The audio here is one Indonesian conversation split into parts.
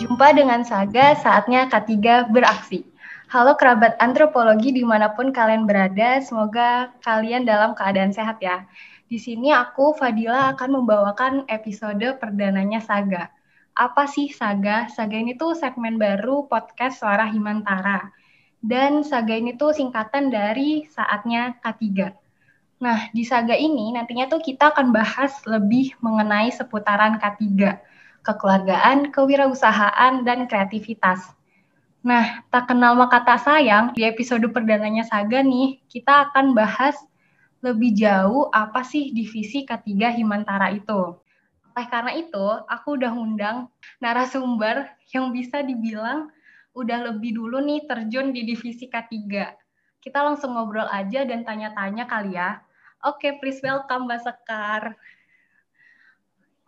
Jumpa dengan Saga, saatnya K3 beraksi. Halo kerabat antropologi di mana pun kalian berada, semoga kalian dalam keadaan sehat ya. Di sini aku, Fadila, akan membawakan episode perdananya Saga. Apa sih Saga? Saga ini tuh segmen baru podcast Suara Himantara. Dan Saga ini tuh singkatan dari saatnya K3. Nah, di Saga ini nantinya tuh kita akan bahas lebih mengenai seputaran K3, kekeluargaan, kewirausahaan, dan kreativitas. Nah, tak kenal maka tak sayang, di episode perdananya Saga nih, kita akan bahas lebih jauh apa sih divisi ketiga Himantara itu. Oleh karena itu, aku udah ngundang narasumber yang bisa dibilang udah lebih dulu nih terjun di divisi K3. Kita langsung ngobrol aja dan tanya-tanya kali ya. Oke, please welcome Mbak Sekar.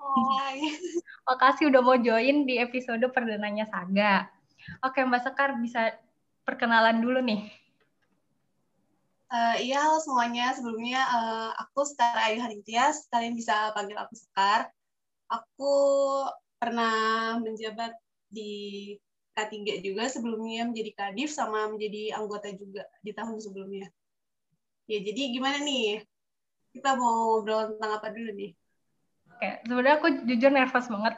Hai. Makasih udah mau join di episode perdananya Saga. Oke, Mbak Sekar bisa perkenalan dulu nih. Uh, iya, halo semuanya. Sebelumnya uh, aku Sekar Ayu Harintias. Kalian bisa panggil aku Sekar. Aku pernah menjabat di K3 juga sebelumnya menjadi kadif sama menjadi anggota juga di tahun sebelumnya. Ya, jadi gimana nih? Kita mau ngobrol tentang apa dulu nih? Oke, sebenarnya aku jujur nervous banget.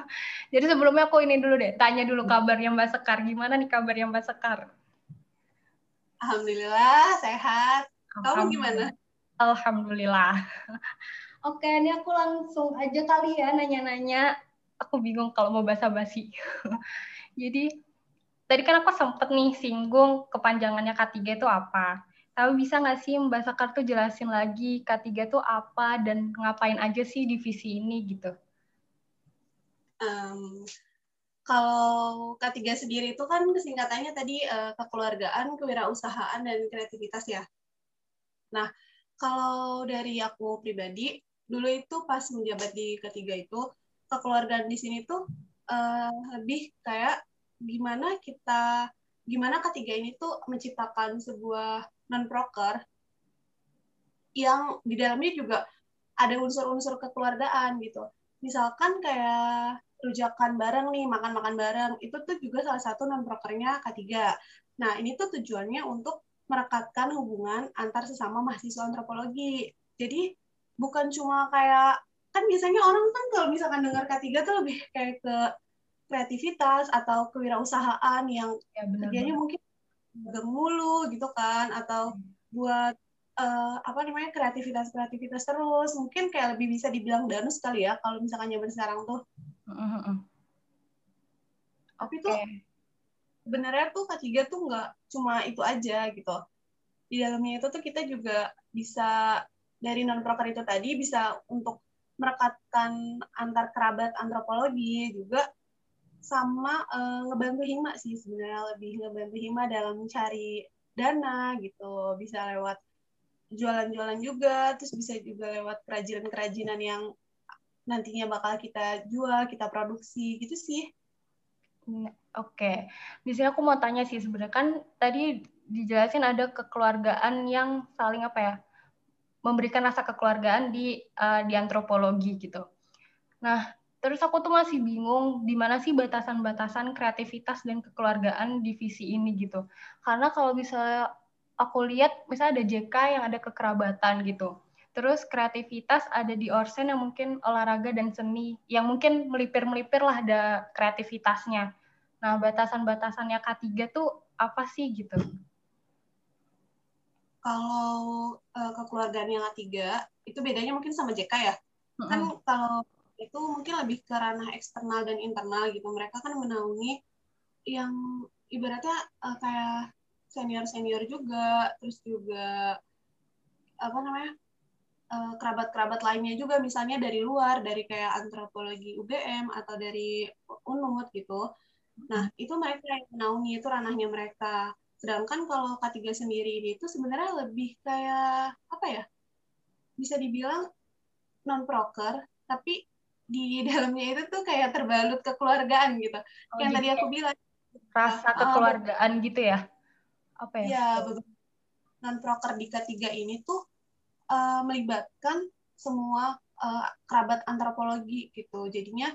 jadi sebelumnya aku ini dulu deh, tanya dulu kabarnya Mbak Sekar. Gimana nih kabarnya Mbak Sekar? Alhamdulillah sehat. Kamu gimana? Alhamdulillah. Oke, ini aku langsung aja kali ya nanya-nanya. Aku bingung kalau mau basa-basi. Jadi tadi kan aku sempet nih singgung kepanjangannya K3 itu apa. Tapi bisa nggak sih Mbak Sakar tuh jelasin lagi K3 itu apa dan ngapain aja sih divisi ini gitu? Um, kalau K3 sendiri itu kan kesingkatannya tadi uh, kekeluargaan, kewirausahaan, dan kreativitas ya. Nah, kalau dari aku pribadi, dulu itu pas menjabat di K3 itu, kekeluargaan di sini tuh uh, lebih kayak gimana kita, gimana K3 ini tuh menciptakan sebuah non-proker yang di dalamnya juga ada unsur-unsur kekeluargaan gitu. Misalkan kayak rujakan bareng nih, makan-makan bareng, itu tuh juga salah satu non-prokernya K3. Nah, ini tuh tujuannya untuk merekatkan hubungan antar sesama mahasiswa antropologi. Jadi, bukan cuma kayak, kan biasanya orang kan kalau misalkan dengar K3 tuh lebih kayak ke kreativitas atau kewirausahaan yang ya, kerjanya mungkin dagang mulu gitu kan, atau buat uh, apa namanya kreativitas kreativitas terus mungkin kayak lebih bisa dibilang danus kali ya kalau misalkan zaman sekarang tuh Uh-huh. Tapi tuh sebenarnya tuh K3 tuh nggak cuma itu aja gitu. Di dalamnya itu tuh kita juga bisa dari non proker itu tadi bisa untuk merekatkan antar kerabat antropologi juga sama uh, ngebantu hima sih sebenarnya lebih ngebantu hima dalam mencari dana gitu bisa lewat jualan-jualan juga terus bisa juga lewat kerajinan-kerajinan yang nantinya bakal kita jual, kita produksi gitu sih. Hmm, oke, okay. di sini aku mau tanya sih sebenarnya kan tadi dijelasin ada kekeluargaan yang saling apa ya memberikan rasa kekeluargaan di uh, di antropologi gitu. Nah, terus aku tuh masih bingung di mana sih batasan-batasan kreativitas dan kekeluargaan divisi ini gitu. Karena kalau bisa aku lihat misalnya ada JK yang ada kekerabatan gitu Terus kreativitas ada di Orsen yang mungkin olahraga dan seni, yang mungkin melipir-melipir lah ada kreativitasnya. Nah, batasan-batasannya K3 tuh apa sih gitu? Kalau uh, kekeluargaan yang K3, itu bedanya mungkin sama JK ya? Mm-hmm. Kan kalau itu mungkin lebih ke ranah eksternal dan internal gitu. Mereka kan menaungi yang ibaratnya uh, kayak senior-senior juga, terus juga apa namanya Eh, kerabat-kerabat lainnya juga misalnya dari luar dari kayak antropologi UGM atau dari UNUD gitu. Nah itu mereka yang menaungi itu ranahnya mereka. Sedangkan kalau K3 sendiri ini itu sebenarnya lebih kayak apa ya bisa dibilang non proker tapi di dalamnya itu tuh kayak terbalut kekeluargaan gitu. Oh, yang tadi aku bilang. rasa kekeluargaan uh, gitu ya? Apa ya? Ya, non proker di K3 ini tuh uh, melibatkan semua uh, kerabat antropologi gitu. Jadinya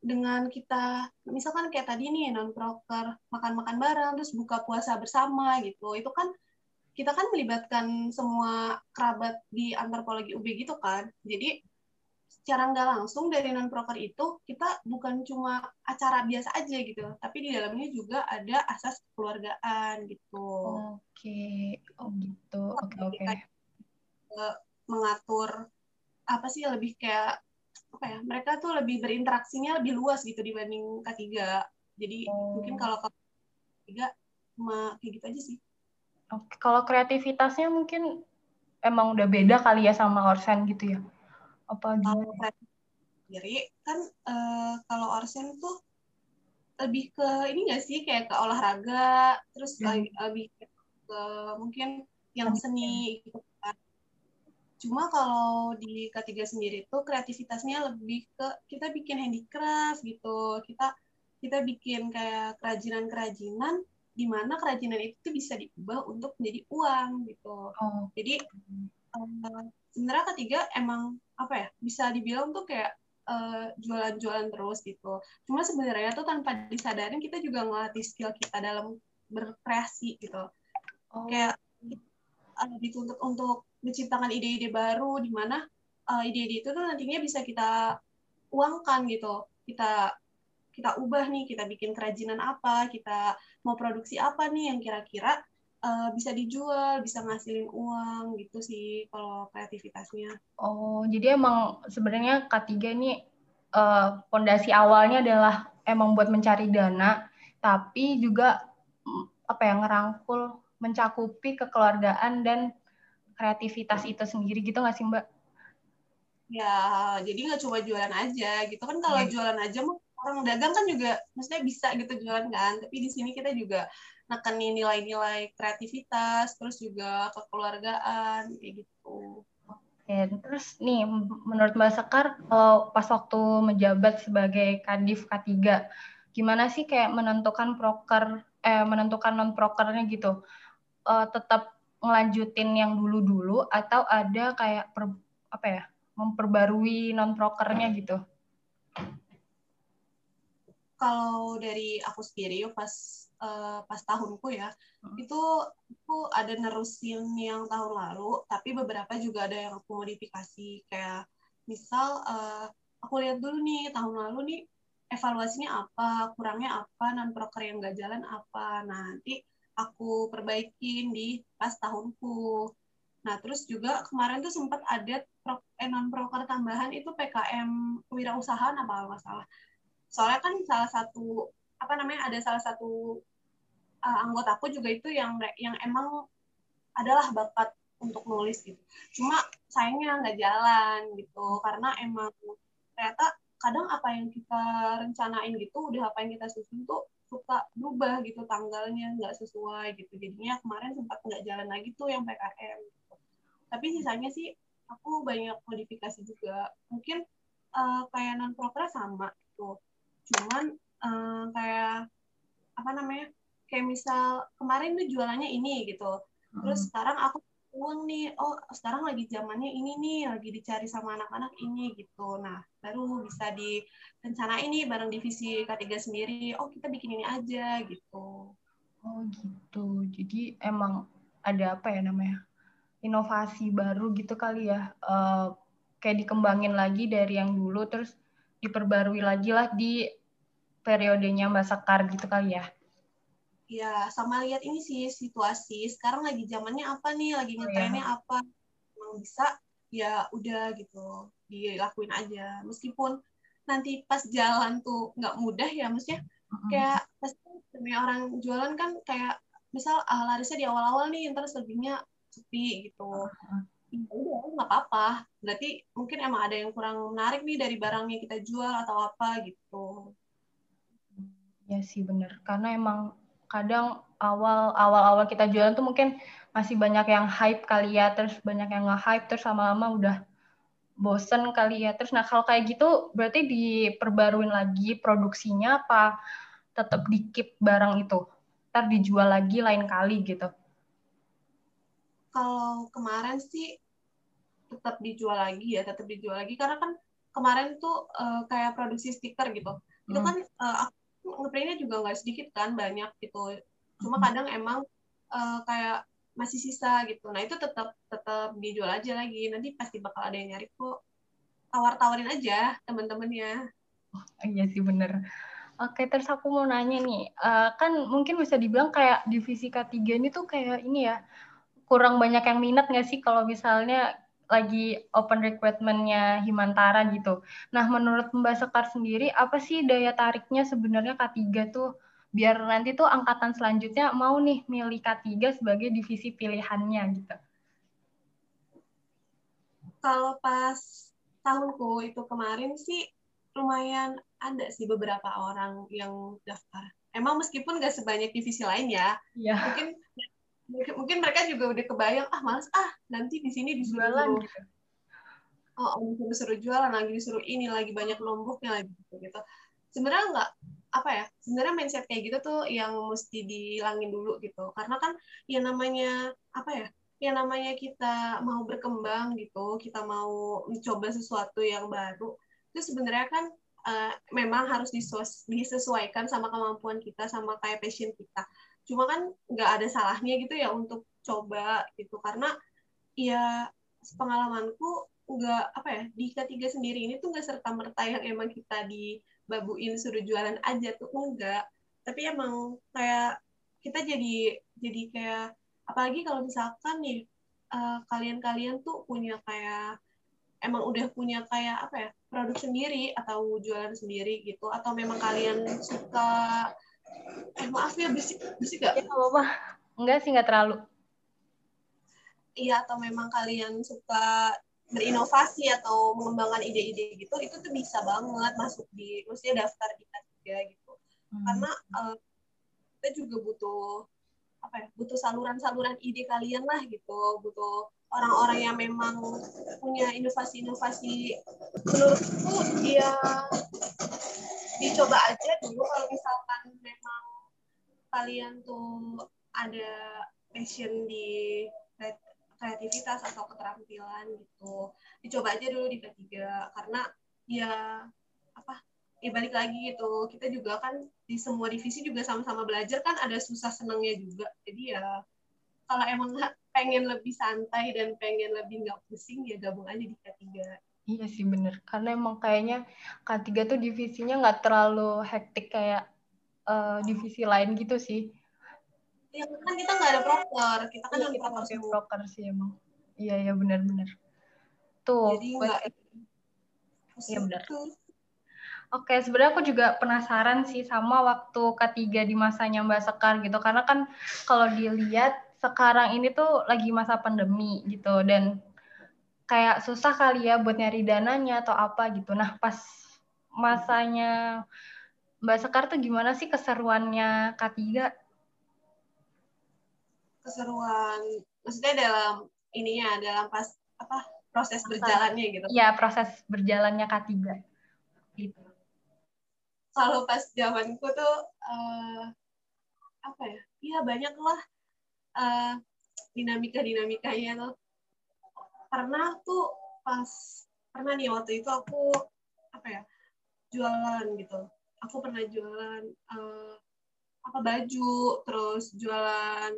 dengan kita misalkan kayak tadi nih non proker makan-makan bareng terus buka puasa bersama gitu. Itu kan kita kan melibatkan semua kerabat di antropologi UB gitu kan. Jadi secara nggak langsung dari non proker itu kita bukan cuma acara biasa aja gitu tapi di dalamnya juga ada asas kekeluargaan gitu oke okay. oh gitu oke okay, oke okay. mengatur apa sih lebih kayak apa ya mereka tuh lebih berinteraksinya lebih luas gitu dibanding K3 jadi oh. mungkin kalau K3 cuma kayak gitu aja sih Oke, kalau kreativitasnya mungkin emang udah beda kali ya sama Orsen gitu ya? Apa gimana? Sendiri kan uh, kalau Orsen tuh lebih ke ini nggak sih kayak ke olahraga, terus hmm. lebih ke, ke mungkin yang seni gitu Cuma kalau di K3 sendiri tuh kreativitasnya lebih ke kita bikin handicraft gitu. Kita kita bikin kayak kerajinan-kerajinan di mana kerajinan itu bisa diubah untuk menjadi uang gitu. Oh. Jadi uh, sebenarnya ketiga emang apa ya bisa dibilang tuh kayak uh, jualan-jualan terus gitu. Cuma sebenarnya tuh tanpa disadarin kita juga ngelatih skill kita dalam berkreasi gitu. Oh. Kayak uh, dituntut untuk menciptakan ide-ide baru di mana uh, ide-ide itu tuh nantinya bisa kita uangkan gitu kita kita ubah nih kita bikin kerajinan apa kita mau produksi apa nih yang kira-kira uh, bisa dijual bisa ngasilin uang gitu sih kalau kreativitasnya oh jadi emang sebenarnya K3 ini uh, fondasi awalnya adalah emang buat mencari dana tapi juga mm, apa yang ngerangkul mencakupi kekeluargaan dan kreativitas itu sendiri gitu nggak sih Mbak? Ya, jadi nggak cuma jualan aja gitu kan kalau yeah. jualan aja mah orang dagang kan juga maksudnya bisa gitu jualan kan, tapi di sini kita juga nekenin nilai-nilai kreativitas, terus juga kekeluargaan kayak gitu. Oke, terus nih menurut Mbak Sekar pas waktu menjabat sebagai Kadif K3, gimana sih kayak menentukan proker eh menentukan non prokernya gitu? Uh, tetap ngelanjutin yang dulu-dulu atau ada kayak per, apa ya memperbarui non prokernya gitu? Kalau dari aku sendiri pas uh, pas tahunku ya hmm. itu aku ada nerusin yang tahun lalu tapi beberapa juga ada yang aku modifikasi kayak misal uh, aku lihat dulu nih tahun lalu nih evaluasinya apa kurangnya apa non proker yang gak jalan apa nah, nanti aku perbaikin di pas tahunku. Nah, terus juga kemarin tuh sempat ada pro, eh, non proker tambahan itu PKM kewirausahaan apa nggak salah. Soalnya kan salah satu apa namanya ada salah satu uh, anggotaku juga itu yang yang emang adalah bakat untuk nulis gitu. Cuma sayangnya nggak jalan gitu karena emang ternyata kadang apa yang kita rencanain gitu udah apa yang kita susun tuh suka berubah gitu tanggalnya nggak sesuai gitu jadinya kemarin sempat nggak jalan lagi tuh yang PKM gitu. tapi sisanya sih aku banyak modifikasi juga mungkin uh, kayak non proker sama gitu cuman uh, kayak apa namanya kayak misal kemarin tuh jualannya ini gitu. Terus hmm. sekarang aku uang nih oh sekarang lagi zamannya ini nih lagi dicari sama anak-anak ini gitu. Nah baru bisa direncanain ini bareng divisi K3 sendiri. Oh kita bikin ini aja gitu. Oh gitu. Jadi emang ada apa ya namanya inovasi baru gitu kali ya. Uh, kayak dikembangin lagi dari yang dulu terus diperbarui lagi lah di periodenya Mbak Sekar gitu kali ya. Ya sama lihat ini sih situasi. Sekarang lagi zamannya apa nih? Lagi oh, ngetrennya oh, ya. apa? Emang bisa? Ya udah gitu dilakuin aja. Meskipun nanti pas jalan tuh nggak mudah ya maksudnya kayak pasti namanya orang jualan kan kayak misal ah, larisnya di awal-awal nih terus lebihnya sepi gitu. Ya udah nggak apa-apa. Berarti mungkin emang ada yang kurang menarik nih dari barangnya kita jual atau apa gitu. Ya sih bener. Karena emang kadang awal awal awal kita jualan tuh mungkin masih banyak yang hype kali ya. Terus banyak yang nge-hype terus lama-lama udah bosen kali ya. Terus nah kalau kayak gitu berarti diperbaruin lagi produksinya apa tetap di keep barang itu? Ntar dijual lagi lain kali gitu kalau kemarin sih tetap dijual lagi ya tetap dijual lagi. Karena kan kemarin tuh uh, kayak produksi stiker gitu. Hmm. itu kan uh, aku ngeprintnya juga nggak sedikit kan banyak gitu. Cuma hmm. kadang emang uh, kayak masih sisa gitu. Nah itu tetap tetap dijual aja lagi. Nanti pasti bakal ada yang nyari kok. Tawar-tawarin aja teman-temannya oh, iya sih bener. Oke, terus aku mau nanya nih, uh, kan mungkin bisa dibilang kayak divisi K3 ini tuh kayak ini ya, kurang banyak yang minat nggak sih kalau misalnya lagi open recruitment-nya Himantara gitu. Nah, menurut Mbak Sekar sendiri, apa sih daya tariknya sebenarnya K3 tuh biar nanti tuh angkatan selanjutnya mau nih milih K3 sebagai divisi pilihannya gitu? Kalau pas tahunku itu kemarin sih lumayan ada sih beberapa orang yang daftar. Emang meskipun nggak sebanyak divisi lain ya, ya. mungkin mungkin mereka juga udah kebayang ah males ah nanti di sini disuruh jualan gitu. Oh, oh disuruh jualan lagi disuruh ini lagi banyak lomboknya lagi gitu. gitu. Sebenarnya nggak apa ya sebenarnya mindset kayak gitu tuh yang mesti dihilangin dulu gitu karena kan ya namanya apa ya ya namanya kita mau berkembang gitu kita mau mencoba sesuatu yang baru itu sebenarnya kan uh, memang harus disesuaikan sama kemampuan kita sama kayak passion kita cuma kan nggak ada salahnya gitu ya untuk coba gitu. Karena ya pengalamanku nggak apa ya di ketiga sendiri ini tuh nggak serta merta yang emang kita dibabuin suruh jualan aja tuh enggak tapi emang kayak kita jadi jadi kayak apalagi kalau misalkan nih uh, kalian-kalian tuh punya kayak emang udah punya kayak apa ya produk sendiri atau jualan sendiri gitu atau memang kalian suka eh maaf ya bersih bersih gak? Ya, apa-apa. Enggak sih nggak terlalu. Iya atau memang kalian suka berinovasi atau mengembangkan ide-ide gitu itu tuh bisa banget masuk di maksudnya daftar di K3 gitu. Hmm. Karena uh, kita juga butuh apa ya butuh saluran-saluran ide kalian lah gitu butuh orang-orang yang memang punya inovasi-inovasi menurutku dia dicoba aja dulu kalau memang kalian tuh ada passion di kreativitas atau keterampilan gitu. Dicoba aja dulu di ketiga karena ya apa ya balik lagi gitu. Kita juga kan di semua divisi juga sama-sama belajar kan ada susah senangnya juga. Jadi ya kalau emang pengen lebih santai dan pengen lebih nggak pusing ya gabung aja di K3 iya sih bener. Karena emang kayaknya K3 tuh divisinya nggak terlalu hektik kayak uh, divisi lain gitu sih. Ya kan kita nggak ada proker. Kita kan iya, kita pakai proker sih emang. Iya iya benar-benar tuh jadi nggak iya benar. Oke, sebenarnya aku juga penasaran sih sama waktu ketiga di masanya Mbak Sekar gitu. Karena kan kalau dilihat sekarang ini tuh lagi masa pandemi gitu. Dan kayak susah kali ya buat nyari dananya atau apa gitu. Nah, pas masanya Mbak Sekar tuh gimana sih keseruannya K3? Keseruan maksudnya dalam ininya dalam pas apa proses berjalannya gitu. Iya, proses berjalannya K3. Gitu kalau pas zamanku tuh uh, apa ya iya banyak lah uh, dinamika dinamikanya tuh pernah tuh pas pernah nih waktu itu aku apa ya jualan gitu aku pernah jualan uh, apa baju terus jualan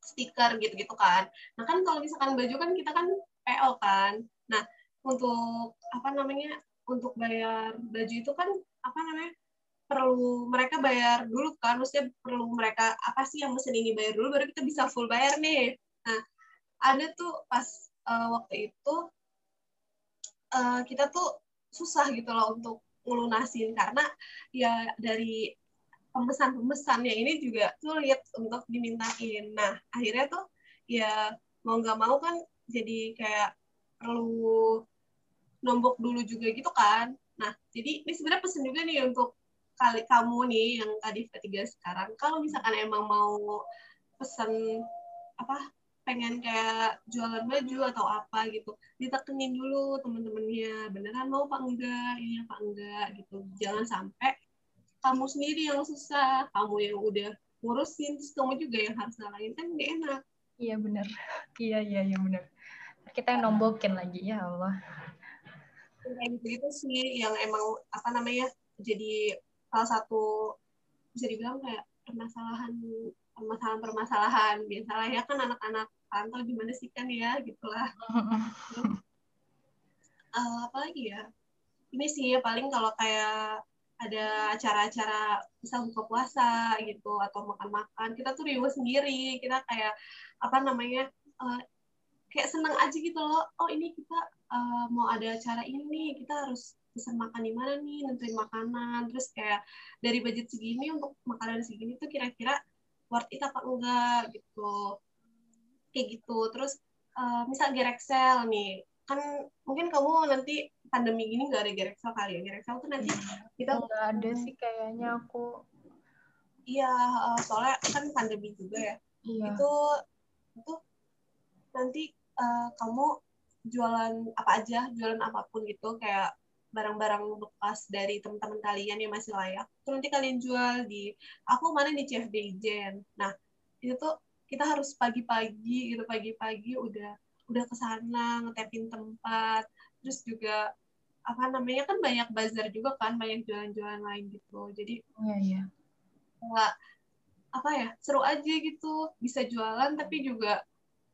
stiker gitu-gitu kan. Nah kan kalau misalkan baju kan kita kan PO kan. Nah untuk apa namanya untuk bayar baju itu kan apa namanya perlu mereka bayar dulu kan. Maksudnya perlu mereka apa sih yang mesin ini bayar dulu baru kita bisa full bayar nih. Nah ada tuh pas uh, waktu itu uh, kita tuh susah gitu loh untuk ngelunasin karena ya dari pemesan-pemesannya ini juga sulit untuk dimintain. Nah akhirnya tuh ya mau nggak mau kan jadi kayak perlu nombok dulu juga gitu kan. Nah, jadi ini sebenarnya pesan juga nih untuk kali kamu nih yang tadi ketiga sekarang, kalau misalkan emang mau pesan apa pengen kayak jualan baju atau apa gitu. Ditekenin dulu temen-temennya beneran mau apa enggak? Ini apa enggak? gitu. Jangan sampai kamu sendiri yang susah kamu yang udah ngurusin terus kamu juga yang harus ngalahin. Kan gak enak. Iya benar iya iya iya benar kita yang nombokin lagi ya Allah. Kayak gitu gitu sih yang emang apa namanya jadi salah satu bisa dibilang kayak permasalahan permasalahan permasalahan biasalah ya kan anak-anak kantor gimana sih kan ya gitulah. Uh, apa lagi ya? Ini sih paling kalau kayak ada acara-acara misal buka puasa gitu atau makan-makan kita tuh riuh sendiri. Kita kayak apa namanya uh, kayak seneng aja gitu loh. Oh ini kita uh, mau ada acara ini kita harus pesan makan di mana nih nentuin makanan. Terus kayak dari budget segini untuk makanan segini tuh kira-kira worth it apa enggak gitu. Kayak gitu. Terus uh, misal Gerexel nih kan mungkin kamu nanti pandemi gini nggak ada Gerexel kali ya? Gerexel tuh nanti kita nggak ada sih kayaknya aku. Iya uh, soalnya kan pandemi juga ya. Iya. itu itu nanti uh, kamu jualan apa aja jualan apa pun gitu kayak barang-barang bekas dari teman-teman kalian yang masih layak. Terus nanti kalian jual di aku kemarin di CFD Gen nah itu tuh kita harus pagi-pagi gitu pagi-pagi udah udah ke sana ngetepin tempat. Terus juga apa namanya kan banyak bazar juga kan banyak jualan-jualan lain gitu. Jadi iya iya. nggak apa ya seru aja gitu. Bisa jualan tapi juga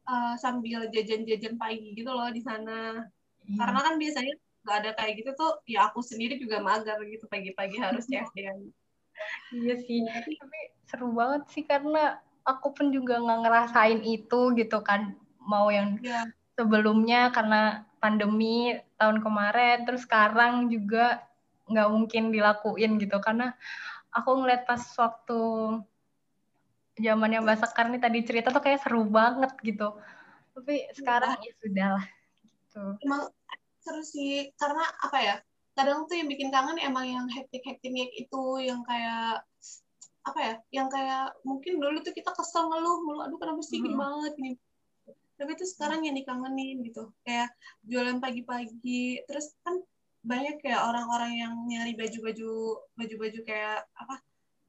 uh, sambil jajan-jajan pagi gitu loh di sana. Iya. karena kan biasanya nggak ada kayak gitu tuh ya aku sendiri juga mager gitu pagi-pagi harus CFD iya sih tapi seru banget sih karena aku pun juga nggak ngerasain itu gitu kan mau yang yeah. sebelumnya karena pandemi tahun kemarin terus sekarang juga nggak mungkin dilakuin gitu. Karena aku ngeliat pas waktu zamannya Mbak Sekar nih tadi cerita tuh kayak seru banget gitu. Tapi sekarang ya, ya sudah lah gitu. Emang seru sih. Karena apa ya kadang tuh yang bikin kangen emang yang hektik-hektiknya itu yang kayak apa ya yang kayak mungkin dulu tuh kita kesel ngeluh mulu aduh kenapa sih gini hmm. banget ini tapi itu sekarang yang dikangenin gitu kayak jualan pagi-pagi. Terus kan banyak kayak orang-orang yang nyari baju-baju baju-baju kayak apa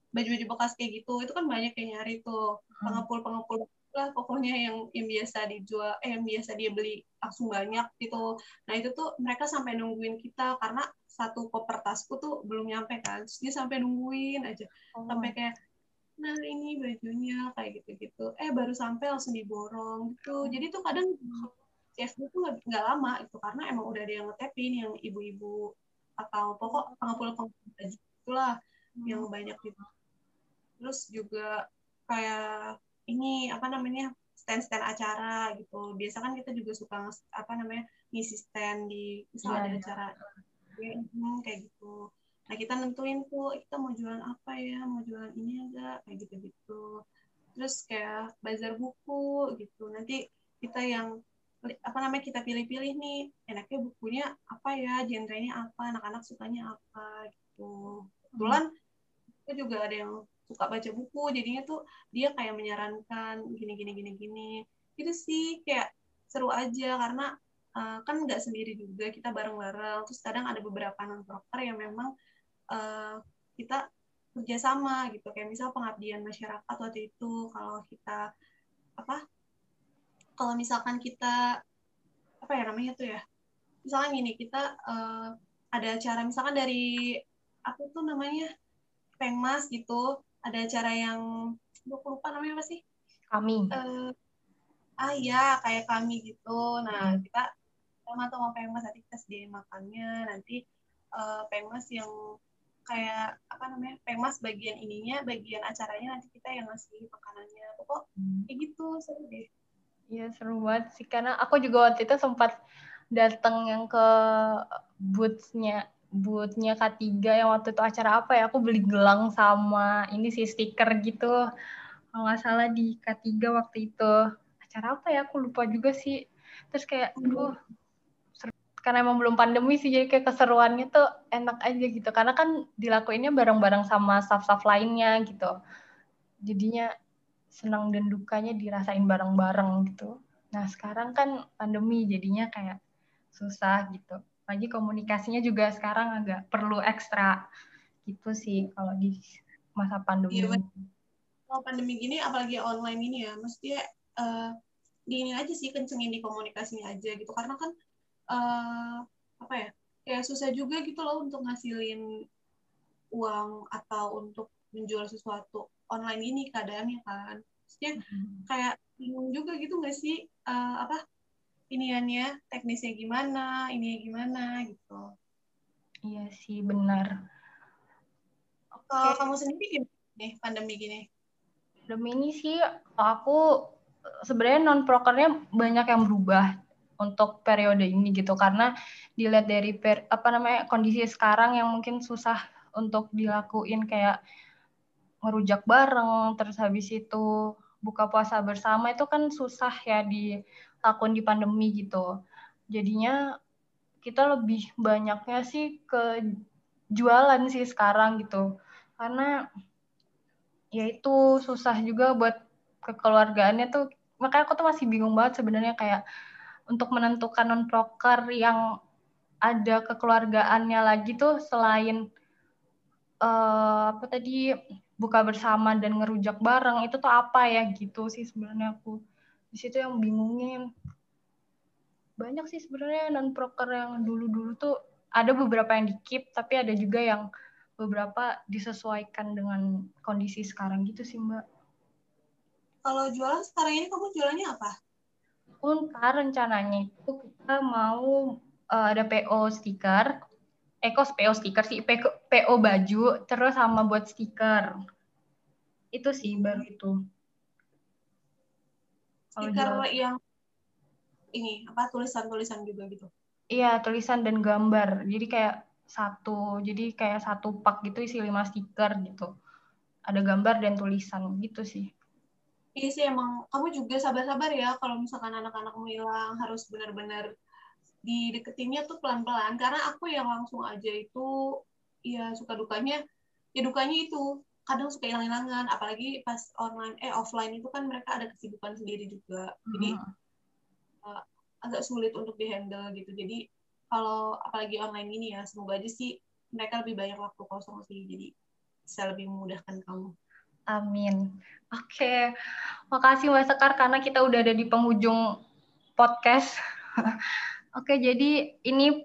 baju-baju bekas kayak gitu itu kan banyak yang nyari tuh pengepul-pengepul lah pokoknya yang yang biasa dijual eh yang biasa dia beli langsung banyak gitu. Nah itu tuh mereka sampai nungguin kita karena satu koper tasku tuh belum nyampe kan. Terus dia sampai nungguin aja. Oh. sampai kayak nah ini bajunya kayak gitu-gitu. Eh baru sampai langsung diborong gitu. Jadi tuh kadang CFD tuh nggak lama itu karena emang udah ada yang ngetepin yang ibu-ibu atau pokok pengepul pengepul baju itulah hmm. yang banyak gitu. Terus juga kayak ini apa namanya stand-stand acara gitu. Biasa kan kita juga suka apa namanya ngisi stand di misal yeah, ada yeah. acara ya, kayak gitu. Nah kita nentuin tuh kita mau jualan apa ya? Mau jualan ini enggak? Kayak gitu gitu terus kayak bazar buku gitu. Nanti kita yang apa namanya kita pilih-pilih nih enaknya bukunya apa ya? Genrenya apa? Anak-anak sukanya apa? Gitu. Kebetulan kita juga ada yang suka baca buku jadinya tuh dia kayak menyarankan gini gini gini gini. Itu sih kayak seru aja karena uh, kan nggak sendiri juga kita bareng-bareng. Terus kadang ada beberapa non broker yang memang uh, kita kerjasama gitu. Kayak misal pengabdian masyarakat waktu itu kalau kita apa kalau misalkan kita apa ya namanya tuh ya misalkan gini kita uh, ada acara misalkan dari apa tuh namanya pengmas gitu ada acara yang lupa lupa namanya apa sih? Kami. Uh, ah ya kayak kami gitu. Nah kita sama sama pengmas nanti kita sediain makannya. Nanti uh, pengmas yang kayak apa namanya pengmas bagian ininya bagian acaranya nanti kita yang ngasih makanannya. Pokok hmm. kayak gitu seru deh. Iya seru banget sih. Karena aku juga waktu itu sempat datang yang ke boothnya boothnya K3 yang waktu itu acara apa ya? Aku beli gelang sama ini sih stiker gitu. Kalau nggak salah di K3 waktu itu. Acara apa ya? Aku lupa juga sih. Terus kayak aduh karena emang belum pandemi sih jadi kayak keseruannya tuh enak aja gitu. Karena kan dilakuinnya bareng-bareng sama staff-staff lainnya gitu. Jadinya senang dan dukanya dirasain bareng-bareng gitu. Nah sekarang kan pandemi jadinya kayak susah gitu lagi komunikasinya juga sekarang agak perlu ekstra gitu sih kalau di masa pandemi iya, kalau pandemi gini apalagi online ini ya mesti uh, di ini aja sih kencengin di komunikasinya aja gitu. Karena kan uh, apa ya ya susah juga gitu loh untuk ngasilin uang atau untuk menjual sesuatu online ini keadaannya kan. Maksudnya hmm. kayak bingung juga gitu nggak sih uh, apa iniannya teknisnya gimana ini gimana gitu. Iya sih benar. Kalau kamu sendiri gimana nih pandemi gini? Pandemi ini sih aku sebenarnya non prokernya banyak yang berubah untuk periode ini gitu. Karena dilihat dari per, apa namanya kondisi sekarang yang mungkin susah untuk dilakuin kayak ngerujak bareng terus habis itu buka puasa bersama itu kan susah ya dilakuin di pandemi gitu. Jadinya kita lebih banyaknya sih ke jualan sih sekarang gitu. Karena ya itu susah juga buat kekeluargaannya tuh. Makanya aku tuh masih bingung banget sebenarnya kayak untuk menentukan non proker yang ada kekeluargaannya lagi tuh selain uh, apa tadi buka bersama dan ngerujak bareng itu tuh apa ya gitu sih sebenarnya aku di situ yang bingungin banyak sih sebenarnya non proker yang dulu-dulu tuh ada beberapa yang di keep tapi ada juga yang beberapa disesuaikan dengan kondisi sekarang gitu sih mbak. Kalau jualan sekarang ini kamu jualannya apa? Untar rencananya itu kita mau uh, ada PO stiker, Eko eh, PO stiker sih, PO, PO baju, terus sama buat stiker. Itu sih baru itu. Stiker yang ini apa tulisan-tulisan juga gitu? Iya tulisan dan gambar. Jadi kayak satu, jadi kayak satu pak gitu isi lima stiker gitu. Ada gambar dan tulisan gitu sih. Iya sih emang kamu juga sabar-sabar ya kalau misalkan anak-anakmu hilang harus benar-benar dideketinnya tuh pelan-pelan karena aku yang langsung aja itu ya suka dukanya ya dukanya itu kadang suka hilang-hilangan apalagi pas online eh offline itu kan mereka ada kesibukan sendiri juga. Jadi uh, agak sulit untuk dihandle gitu. Jadi kalau apalagi online ini ya semoga aja sih mereka lebih banyak waktu kosong sih. Jadi bisa lebih memudahkan kamu. Amin. Oke, makasih Mbak Sekar karena kita udah ada di penghujung podcast. Oke, jadi ini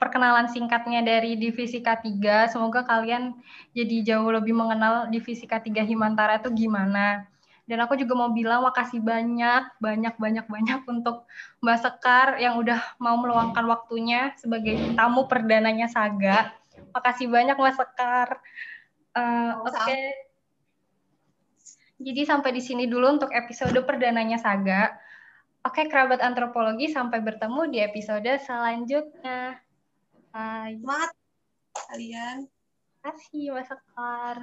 perkenalan singkatnya dari Divisi K3. Semoga kalian jadi jauh lebih mengenal Divisi K3 Himantara itu gimana. Dan aku juga mau bilang makasih banyak, banyak, banyak, banyak untuk Mbak Sekar yang udah mau meluangkan waktunya sebagai tamu perdananya Saga. Makasih banyak Mbak Sekar. Uh, Oke. Okay. Jadi sampai di sini dulu untuk episode perdananya Saga. Oke, kerabat antropologi, sampai bertemu di episode selanjutnya. Bye. Semangat kalian. Terima kasih, Mas Sekar.